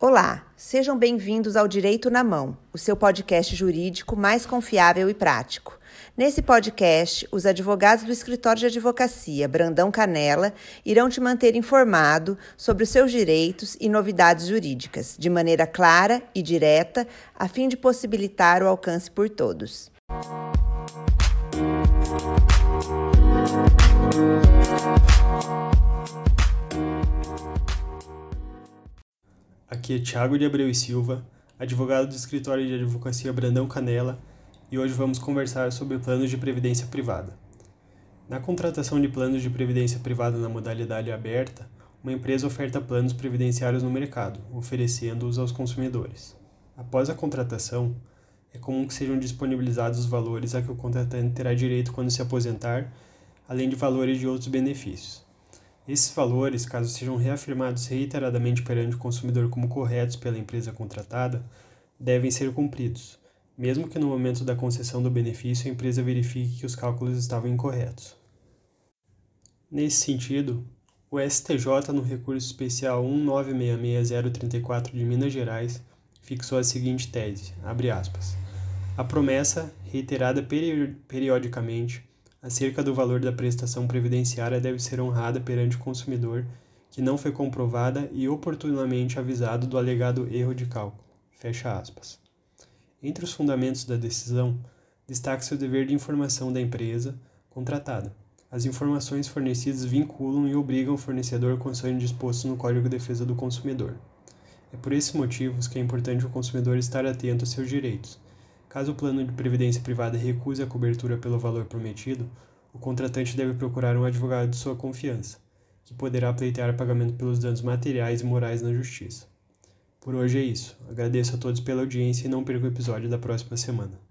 Olá, sejam bem-vindos ao Direito na Mão, o seu podcast jurídico mais confiável e prático. Nesse podcast, os advogados do escritório de advocacia Brandão Canela irão te manter informado sobre os seus direitos e novidades jurídicas, de maneira clara e direta, a fim de possibilitar o alcance por todos. Aqui é Thiago de Abreu e Silva, advogado do escritório de advocacia Brandão Canela, e hoje vamos conversar sobre planos de previdência privada. Na contratação de planos de previdência privada na modalidade aberta, uma empresa oferta planos previdenciários no mercado, oferecendo-os aos consumidores. Após a contratação, é comum que sejam disponibilizados os valores a que o contratante terá direito quando se aposentar, além de valores de outros benefícios. Esses valores, caso sejam reafirmados reiteradamente perante o consumidor como corretos pela empresa contratada, devem ser cumpridos, mesmo que no momento da concessão do benefício a empresa verifique que os cálculos estavam incorretos. Nesse sentido, o STJ, no recurso especial 1966034 de Minas Gerais, fixou a seguinte tese, aspas, a promessa, reiterada periodicamente, acerca do valor da prestação previdenciária deve ser honrada perante o consumidor que não foi comprovada e oportunamente avisado do alegado erro de cálculo. Fecha aspas. Entre os fundamentos da decisão, destaca-se o dever de informação da empresa contratada. As informações fornecidas vinculam e obrigam o fornecedor conforme disposto no Código de Defesa do Consumidor. É por esses motivos que é importante o consumidor estar atento a seus direitos, Caso o plano de previdência privada recuse a cobertura pelo valor prometido, o contratante deve procurar um advogado de sua confiança, que poderá pleitear pagamento pelos danos materiais e morais na justiça. Por hoje é isso. Agradeço a todos pela audiência e não perca o episódio da próxima semana.